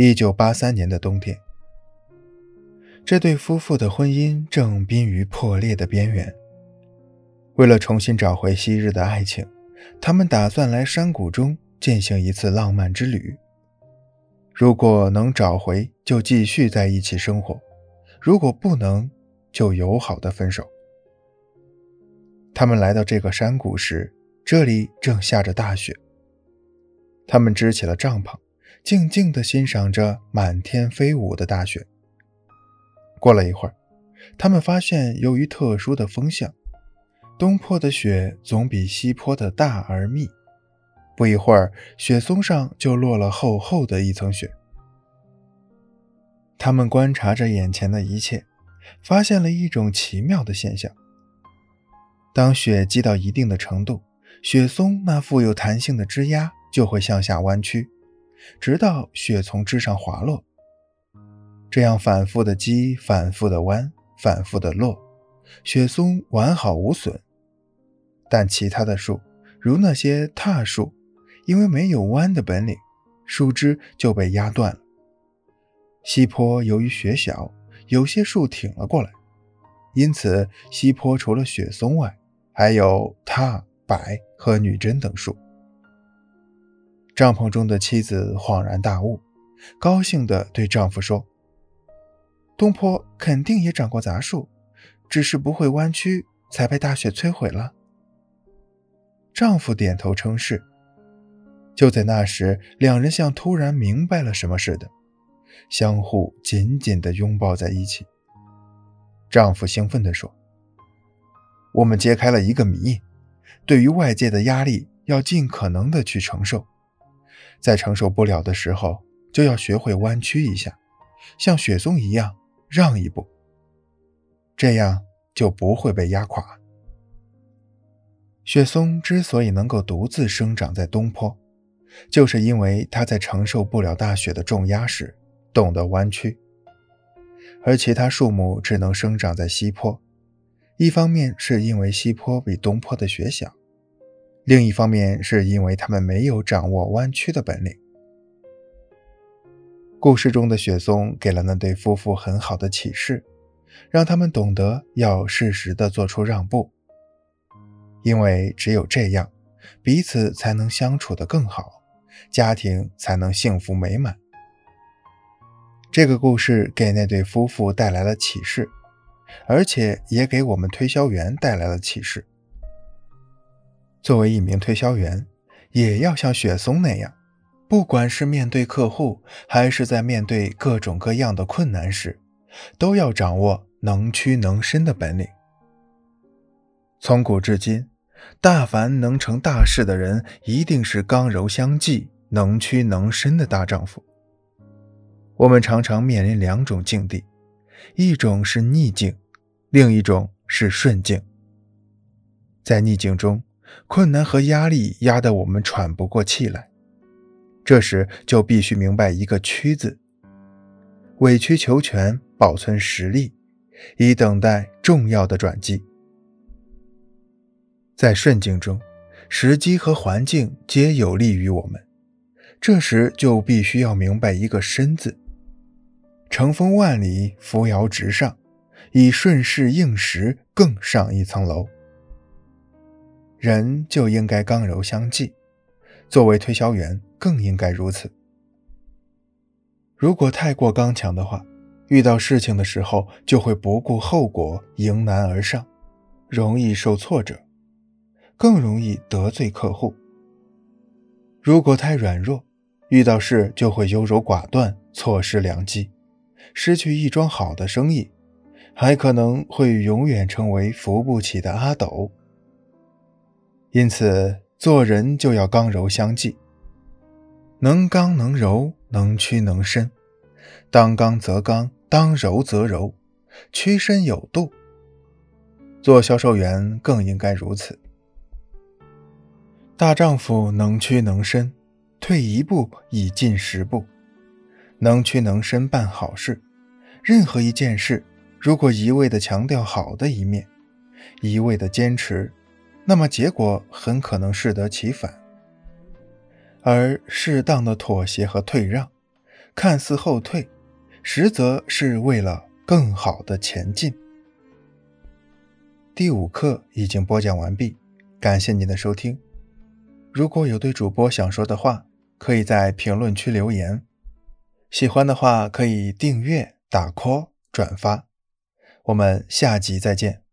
一九八三年的冬天，这对夫妇的婚姻正濒于破裂的边缘。为了重新找回昔日的爱情，他们打算来山谷中进行一次浪漫之旅。如果能找回，就继续在一起生活；如果不能，就友好的分手。他们来到这个山谷时，这里正下着大雪。他们支起了帐篷，静静地欣赏着满天飞舞的大雪。过了一会儿，他们发现，由于特殊的风向，东坡的雪总比西坡的大而密。不一会儿，雪松上就落了厚厚的一层雪。他们观察着眼前的一切，发现了一种奇妙的现象：当雪积到一定的程度，雪松那富有弹性的枝丫就会向下弯曲，直到雪从枝上滑落。这样反复的积，反复的弯，反复的落，雪松完好无损。但其他的树，如那些榻树，因为没有弯的本领，树枝就被压断了。西坡由于雪小，有些树挺了过来，因此西坡除了雪松外，还有踏、柏和女贞等树。帐篷中的妻子恍然大悟，高兴地对丈夫说：“东坡肯定也长过杂树，只是不会弯曲，才被大雪摧毁了。”丈夫点头称是。就在那时，两人像突然明白了什么似的，相互紧紧地拥抱在一起。丈夫兴奋地说：“我们揭开了一个谜，对于外界的压力要尽可能的去承受，在承受不了的时候，就要学会弯曲一下，像雪松一样让一步，这样就不会被压垮。”雪松之所以能够独自生长在东坡，就是因为它在承受不了大雪的重压时懂得弯曲，而其他树木只能生长在西坡。一方面是因为西坡比东坡的雪小，另一方面是因为他们没有掌握弯曲的本领。故事中的雪松给了那对夫妇很好的启示，让他们懂得要适时的做出让步。因为只有这样，彼此才能相处得更好，家庭才能幸福美满。这个故事给那对夫妇带来了启示，而且也给我们推销员带来了启示。作为一名推销员，也要像雪松那样，不管是面对客户，还是在面对各种各样的困难时，都要掌握能屈能伸的本领。从古至今，大凡能成大事的人，一定是刚柔相济、能屈能伸的大丈夫。我们常常面临两种境地，一种是逆境，另一种是顺境。在逆境中，困难和压力压得我们喘不过气来，这时就必须明白一个“屈”字，委曲求全，保存实力，以等待重要的转机。在顺境中，时机和环境皆有利于我们，这时就必须要明白一个“身”字，乘风万里，扶摇直上，以顺势应时，更上一层楼。人就应该刚柔相济，作为推销员更应该如此。如果太过刚强的话，遇到事情的时候就会不顾后果，迎难而上，容易受挫折。更容易得罪客户。如果太软弱，遇到事就会优柔寡断，错失良机，失去一桩好的生意，还可能会永远成为扶不起的阿斗。因此，做人就要刚柔相济，能刚能柔，能屈能伸，当刚则刚，当柔则柔，屈伸有度。做销售员更应该如此。大丈夫能屈能伸，退一步已进十步，能屈能伸办好事。任何一件事，如果一味的强调好的一面，一味的坚持，那么结果很可能适得其反。而适当的妥协和退让，看似后退，实则是为了更好的前进。第五课已经播讲完毕，感谢您的收听。如果有对主播想说的话，可以在评论区留言。喜欢的话可以订阅、打 call、转发。我们下集再见。